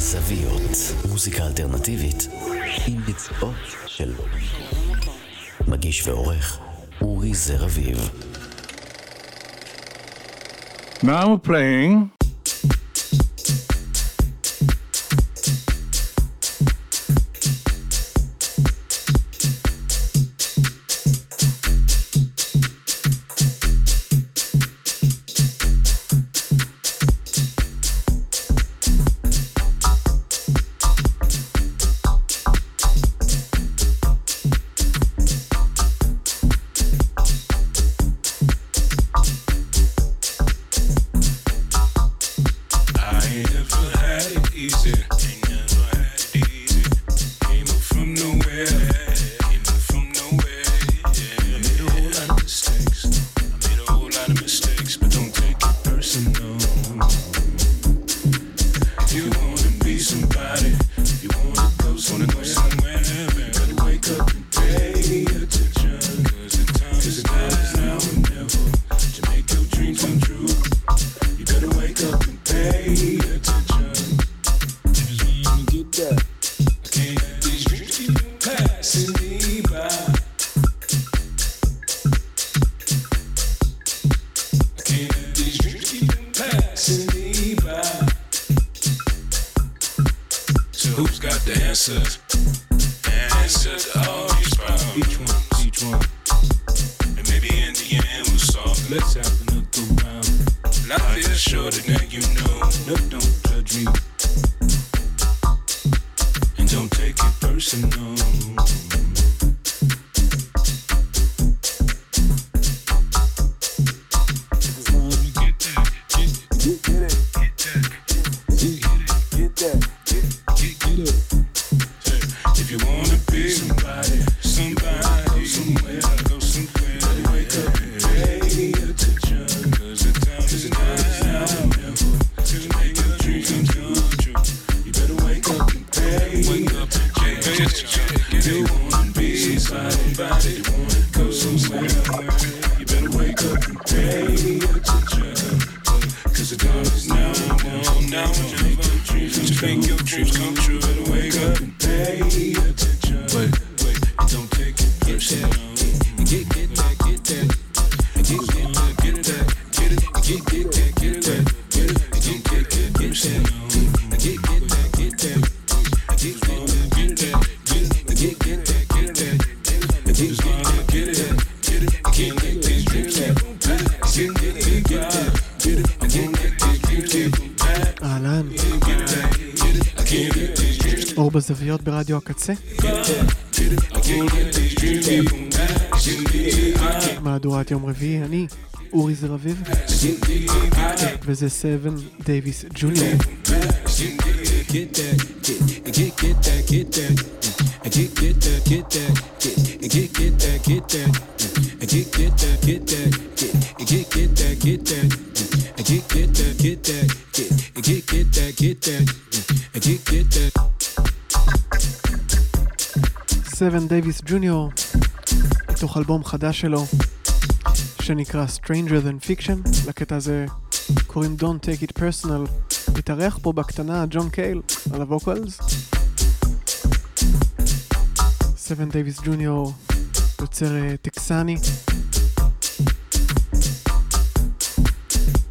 בזוויות. מוזיקה אלטרנטיבית עם ביצועות של מגיש ועורך אורי זר אביב. Now playing answers? Answer to all these problems. Each one, each one. And maybe in the end we'll solve it. Let's have another round. Life is shorter than you know. No, don't וזה 7 דייוויס ג'וניור. 7 דייוויס ג'וניור, מתוך אלבום חדש שלו, שנקרא Stranger Than Fiction, לקטע הזה קוראים Don't Take It Personal, מתארח פה בקטנה ג'ון קייל על ה vocals. 7 דייוויס ג'וניור, יוצר אה, טקסני,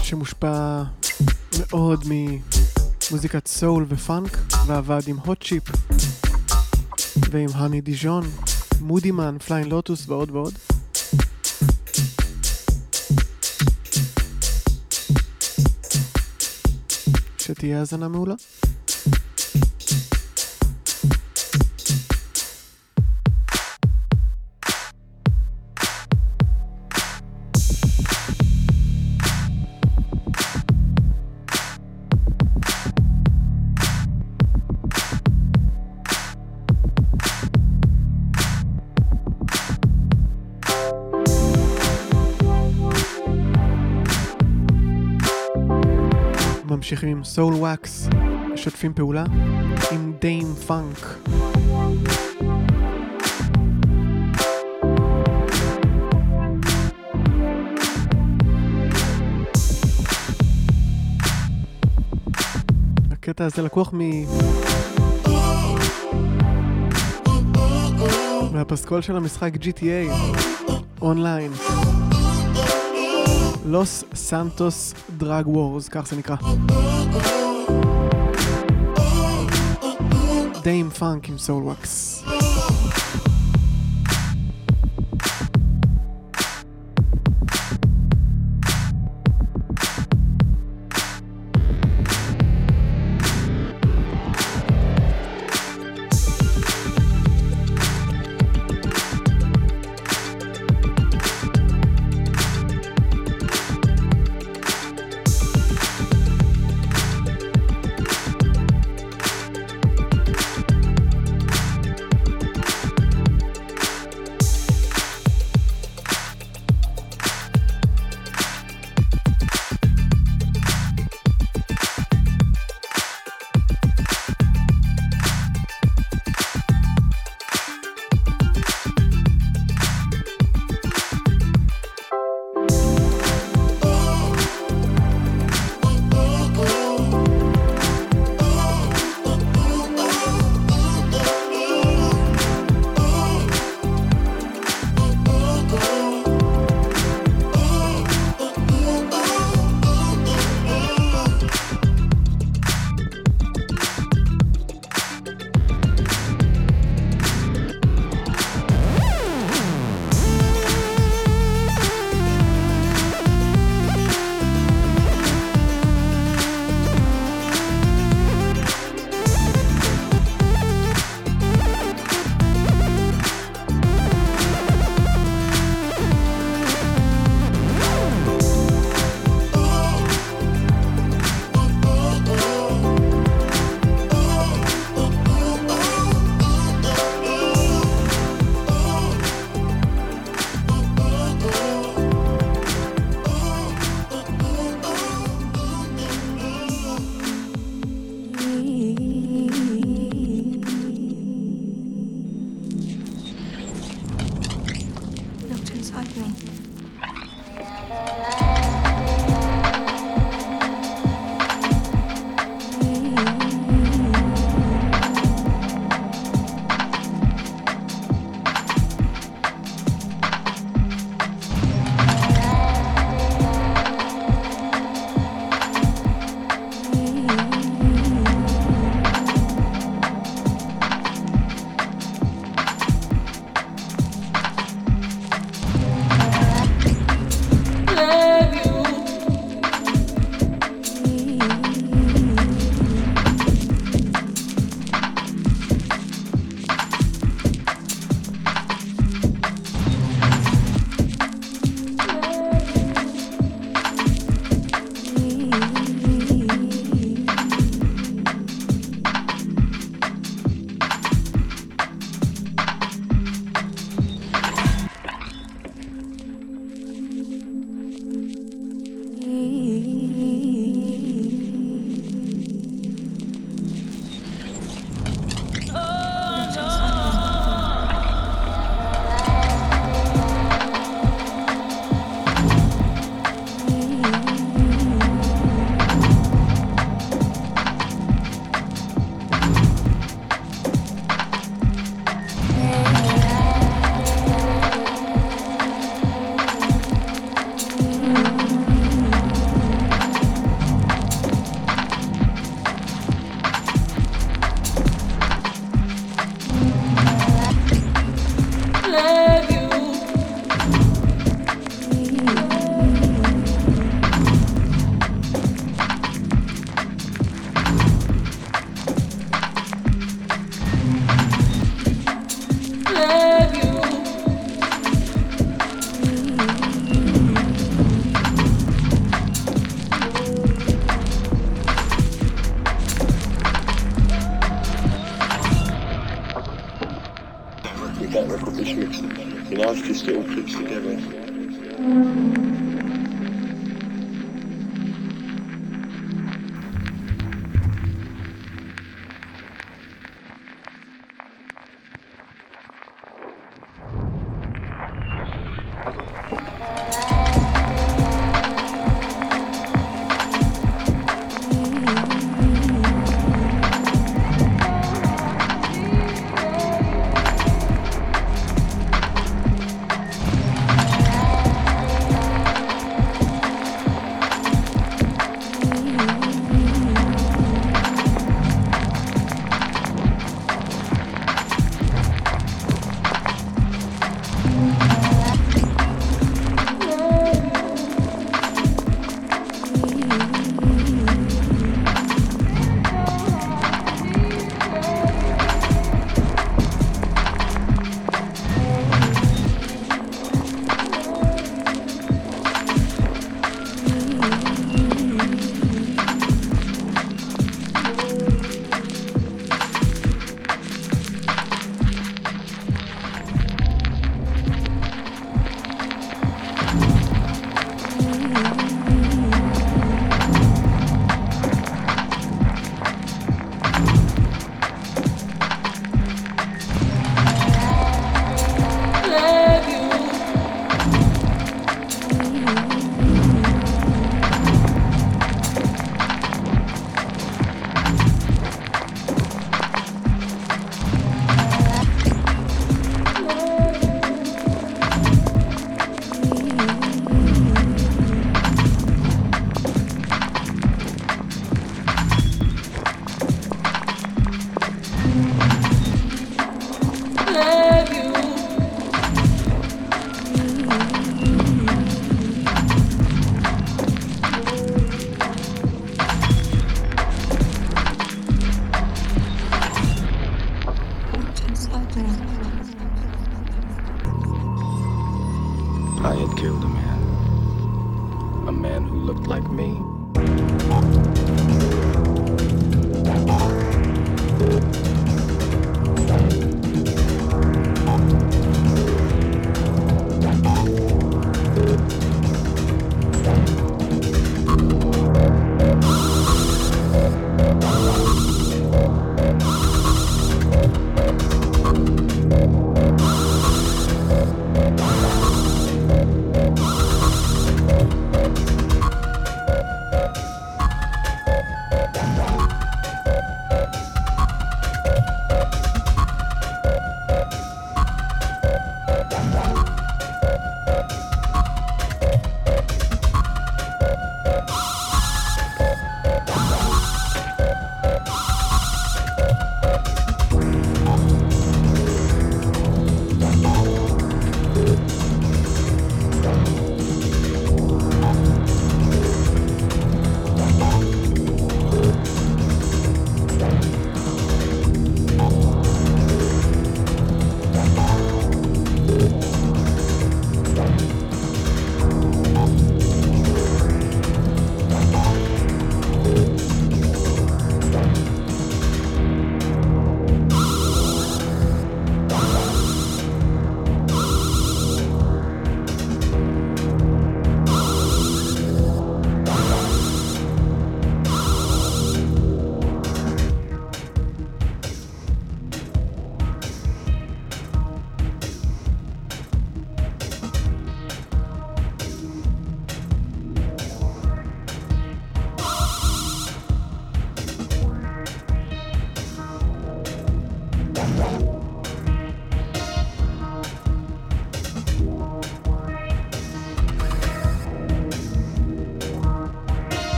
שמושפע מאוד ממוזיקת סול ופאנק, ועבד עם Hot Chip ועם Honey Dijon, מודימן, פליין לוטוס ועוד ועוד. שתהיה האזנה מעולה. ממשיכים עם סול וואקס, משתפים פעולה עם דיים פאנק. הקטע הזה לקוח מ... מהפסקול של המשחק GTA אונליין. Los Santos Drug Wars, כך זה נקרא. Dâm-Funk עם Soulwax.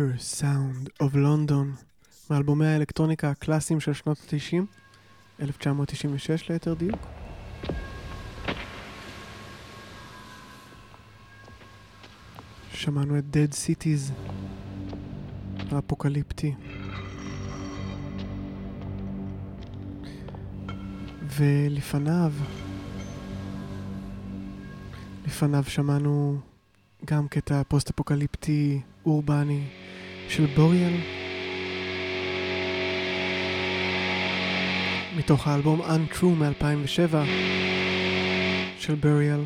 Future Sound of London, מאלבומי האלקטרוניקה הקלאסיים של שנות ה-90, 1996 ליתר דיוק. שמענו את Dead Cities, האפוקליפטי. ולפניו, לפניו שמענו גם קטע פוסט-אפוקליפטי אורבני. של Burial. מתוך האלבום Untrue מ-2007 של Burial.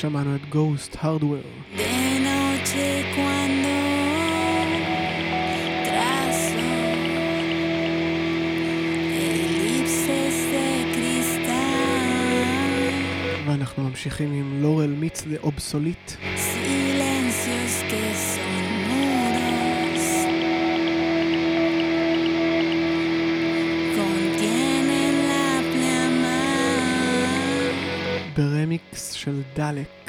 שמענו את Ghost Hardware. ואנחנו ממשיכים עם לורל מיץ דה אובסוליט. ברמיקס של דלק.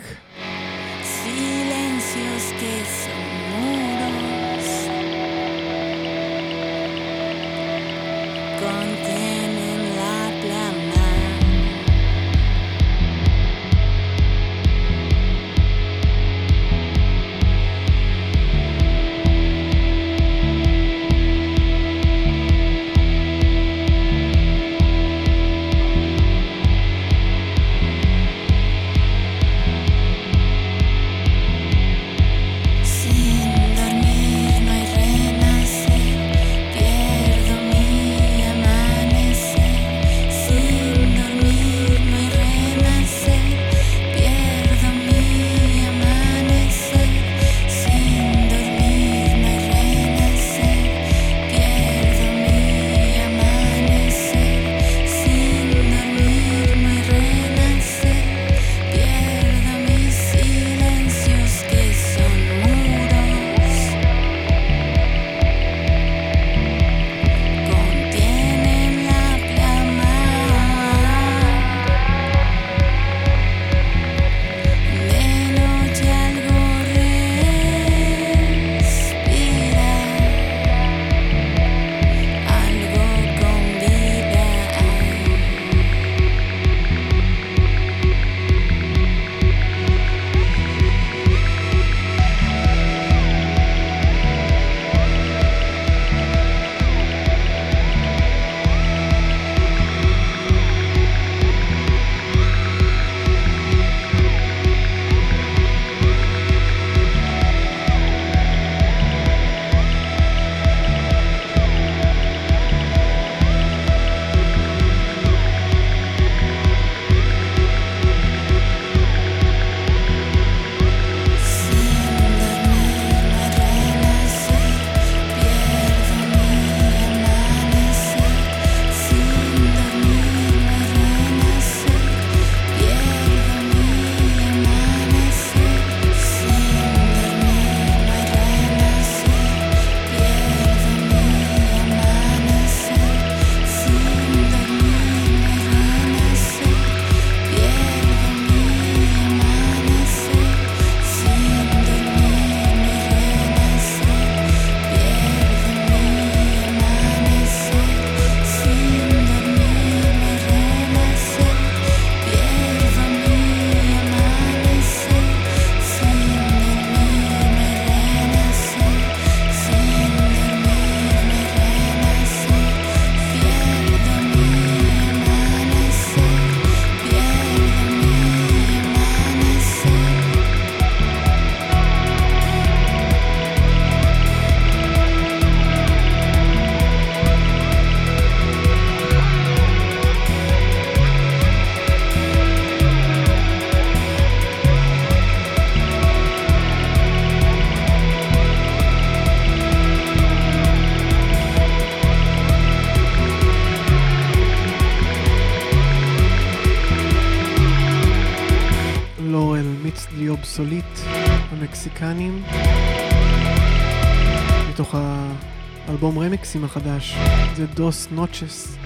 חדש, זה Dos Noches,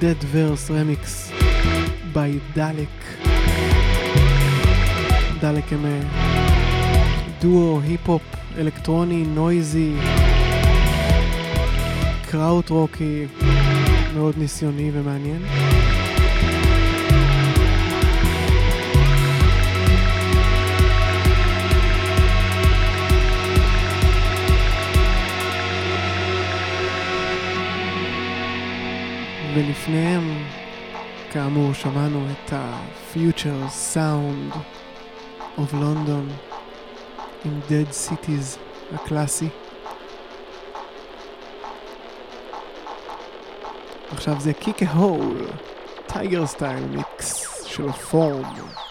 Deadverse Remix by Dälek. Dälek הם אה, דואו, היפ-הופ, אלקטרוני, noisy, קראוט רוקי, מאוד ניסיוני ומעניין. ולפניהם, כאמור, שמענו את ה-Future Sound of London עם Dead Cities הקלאסי. עכשיו זה קיק הול, טייגר סטייל מיקס של הפורם.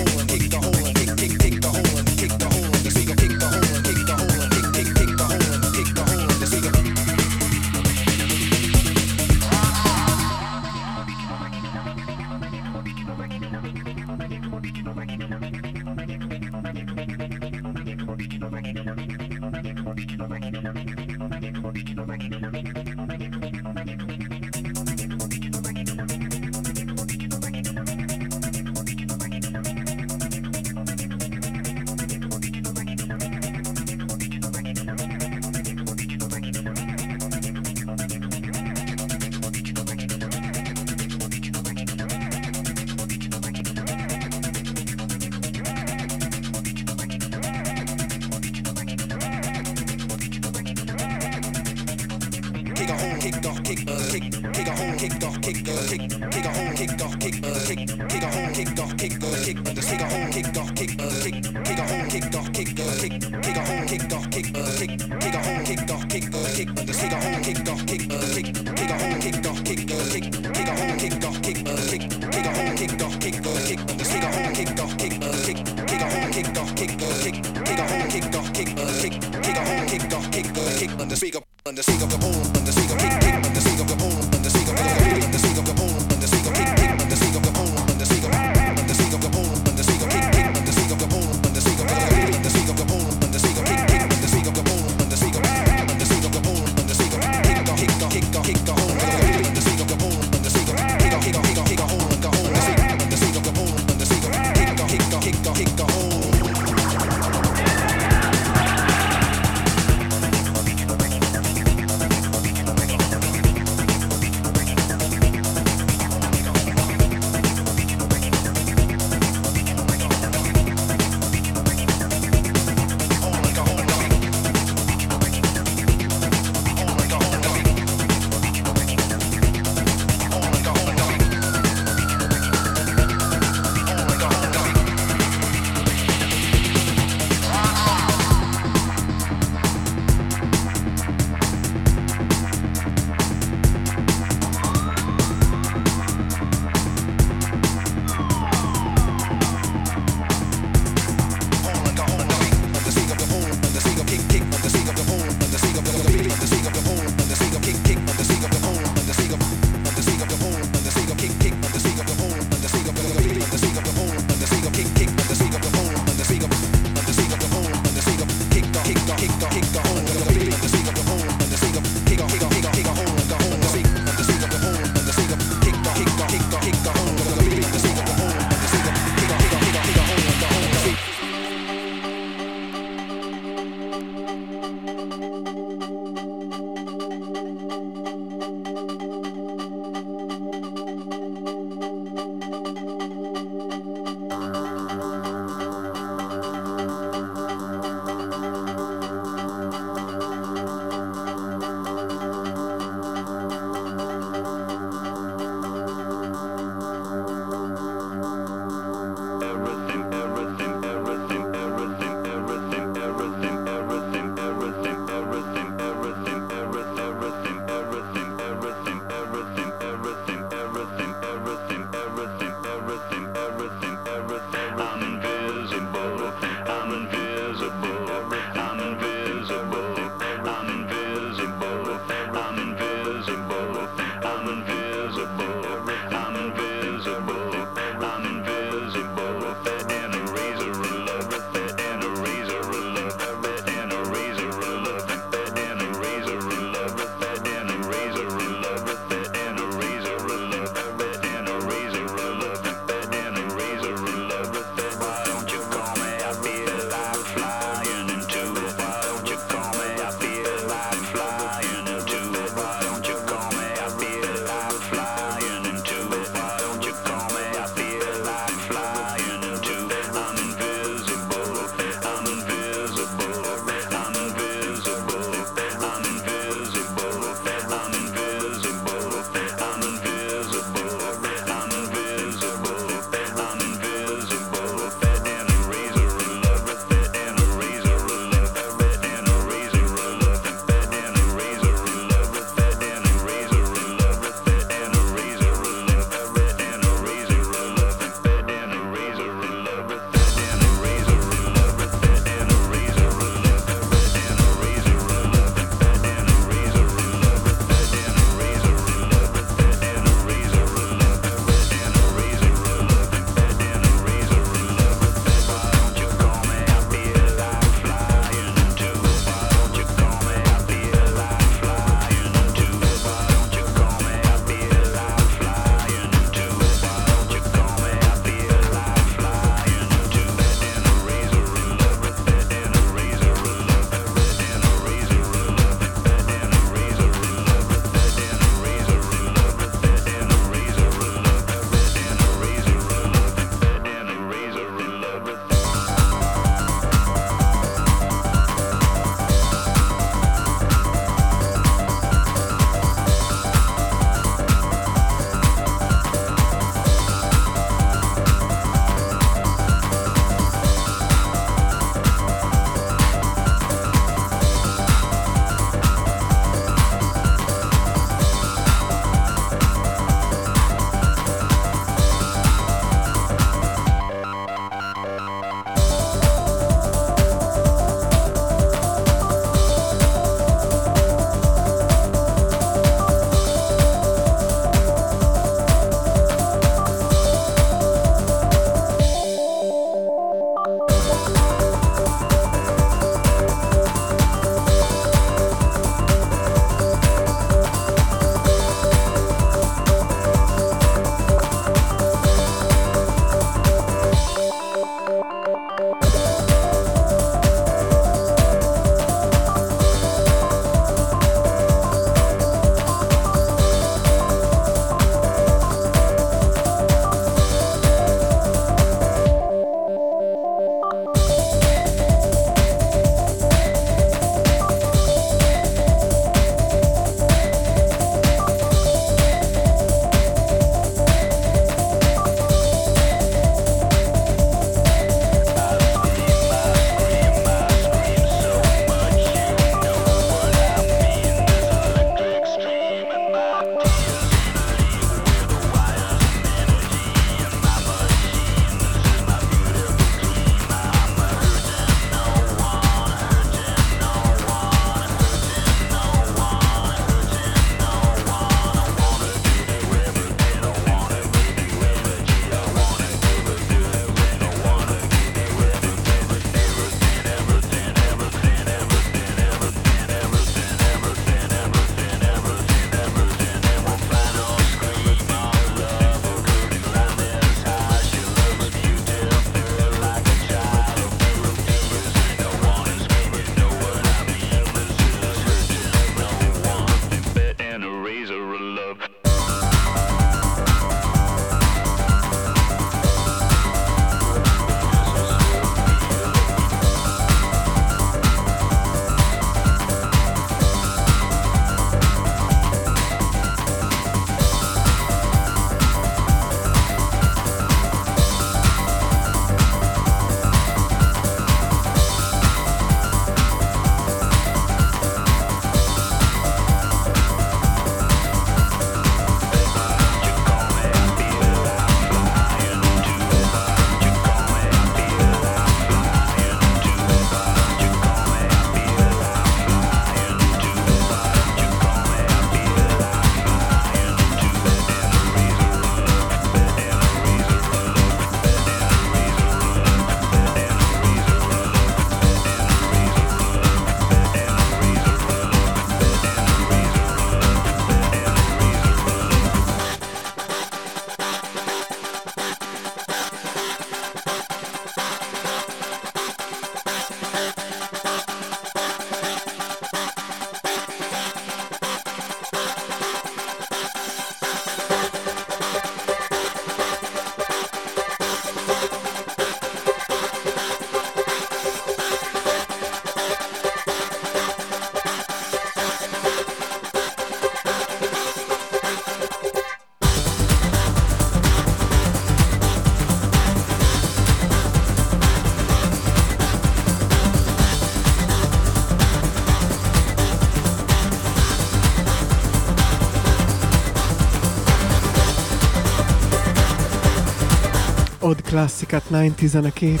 קלאסיקת 90's ענקית,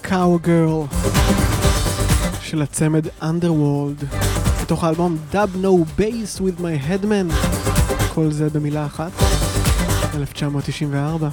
קאו גרל, של הצמד Underworld, מתוך האלבום Dub No Bass with my Headman, כל זה במילה אחת, 1994.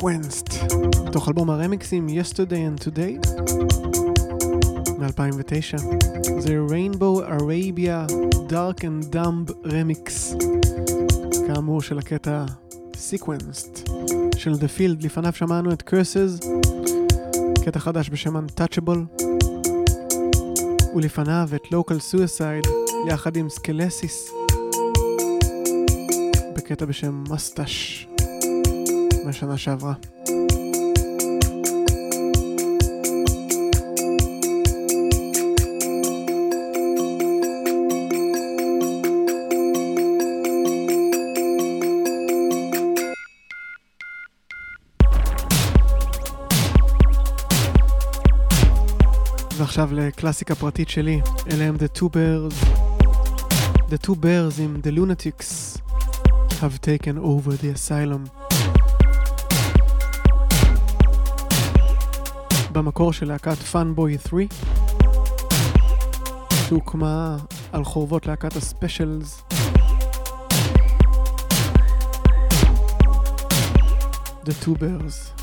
Sequenced, תוך אלבום הרמיקסים Yesterday and Today מ-2009. זה Rainbow Arabia Dark and Dumb Remix, כאמור של הקטע Sequenced של The Field, לפניו שמענו את Curses, קטע חדש בשם Untouchable, ולפניו את Local Suicide יחד עם Skelesis בקטע בשם Mustache. מהשנה שעברה. ועכשיו לקלאסיקה פרטית שלי, אלה הם The Two Bears. The Two Bears עם The Lunatics have taken over the asylum. במקור של להקת פאנבוי 3, שהוקמה על חורבות להקת הספיישלס. The Two Bears.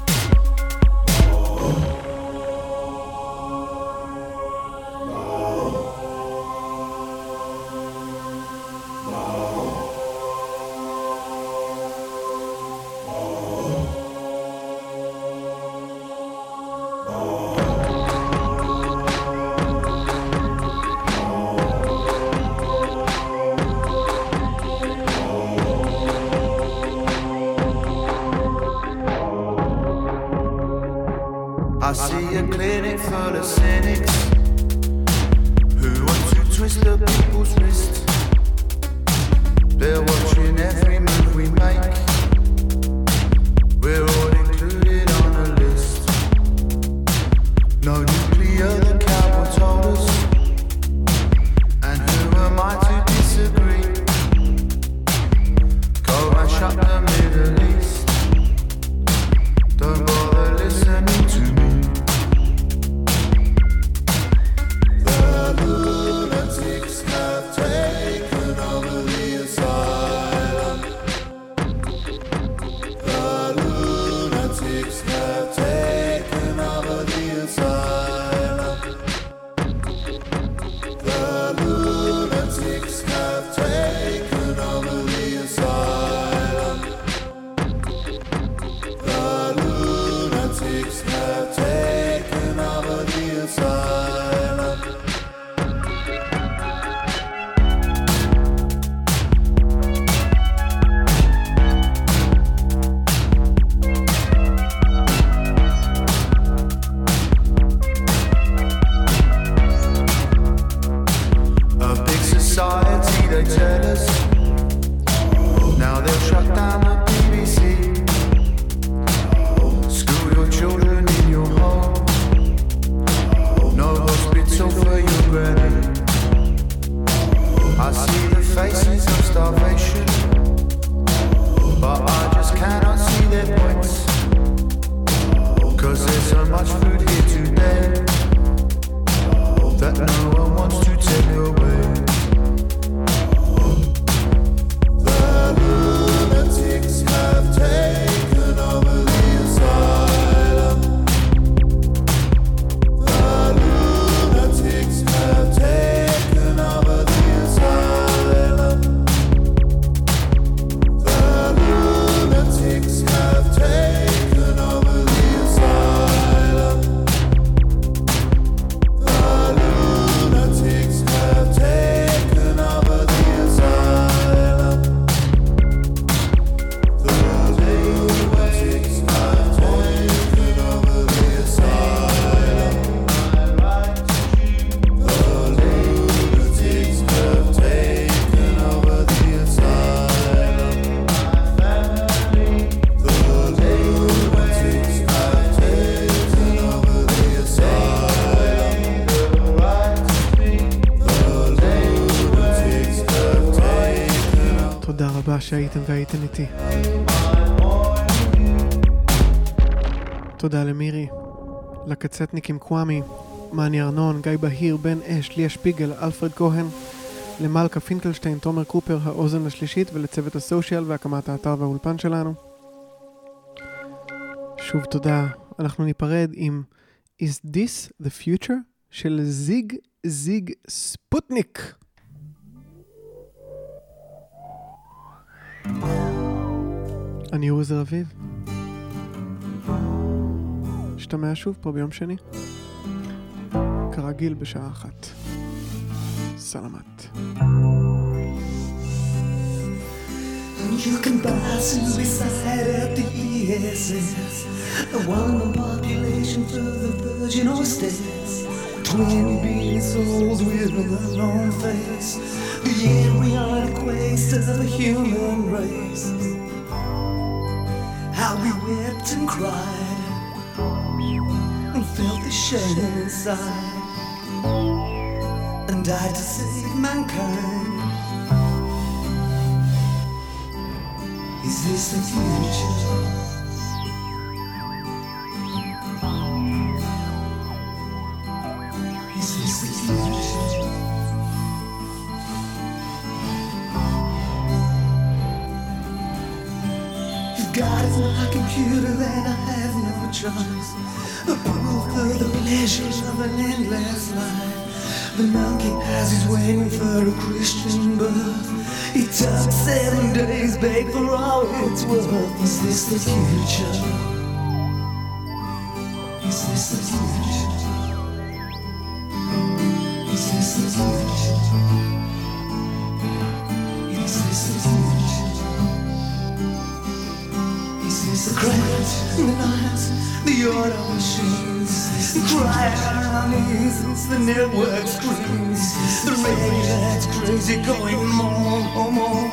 שהייתם והייתם איתי. תודה למירי, לקצטניקים קוואמי, מאני ארנון, גיא בהיר, בן אש, ליה שפיגל, אלפרד כהן, למלכה פינקלשטיין, תומר קופר, האוזן השלישית ולצוות הסושיאל והקמת האתר והאולפן שלנו. שוב תודה, אנחנו ניפרד עם Is This the Future של זיג זיג ספוטניק. אני אורי זר אביב. נשתמע שוב פה ביום שני. כרגיל בשעה אחת. סלמת. You can buy suicide at the ESS. A one population for the Virgin States. Twenty billion souls with an unknown face. Yet we are the waste of the human race. How we wept and cried and felt the shame inside and died to save mankind. Is this the future? Is this the future? My computer, then I have no choice. Proof for the pleasures of an endless life. The monkey has his waiting for a Christian birth. He took seven days, begged for all it's worth. Is this the future? got machines. Crying on our knees, the network screams. The radio's crazy going on, and on.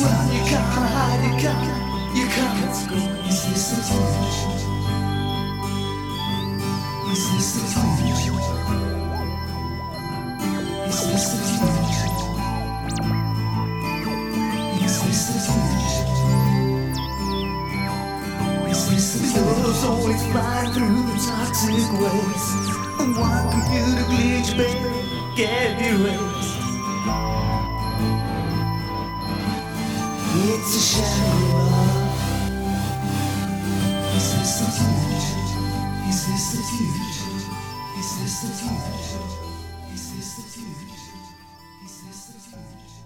Well, you can't hide, you can't, you can't squeeze. This is. This is. soul is flying through the toxic waves. And one computer glitch, baby, get erased. It's a Shangri-La. Is this the future? Is this the future? Is this the future? Is this the future? Is this the future?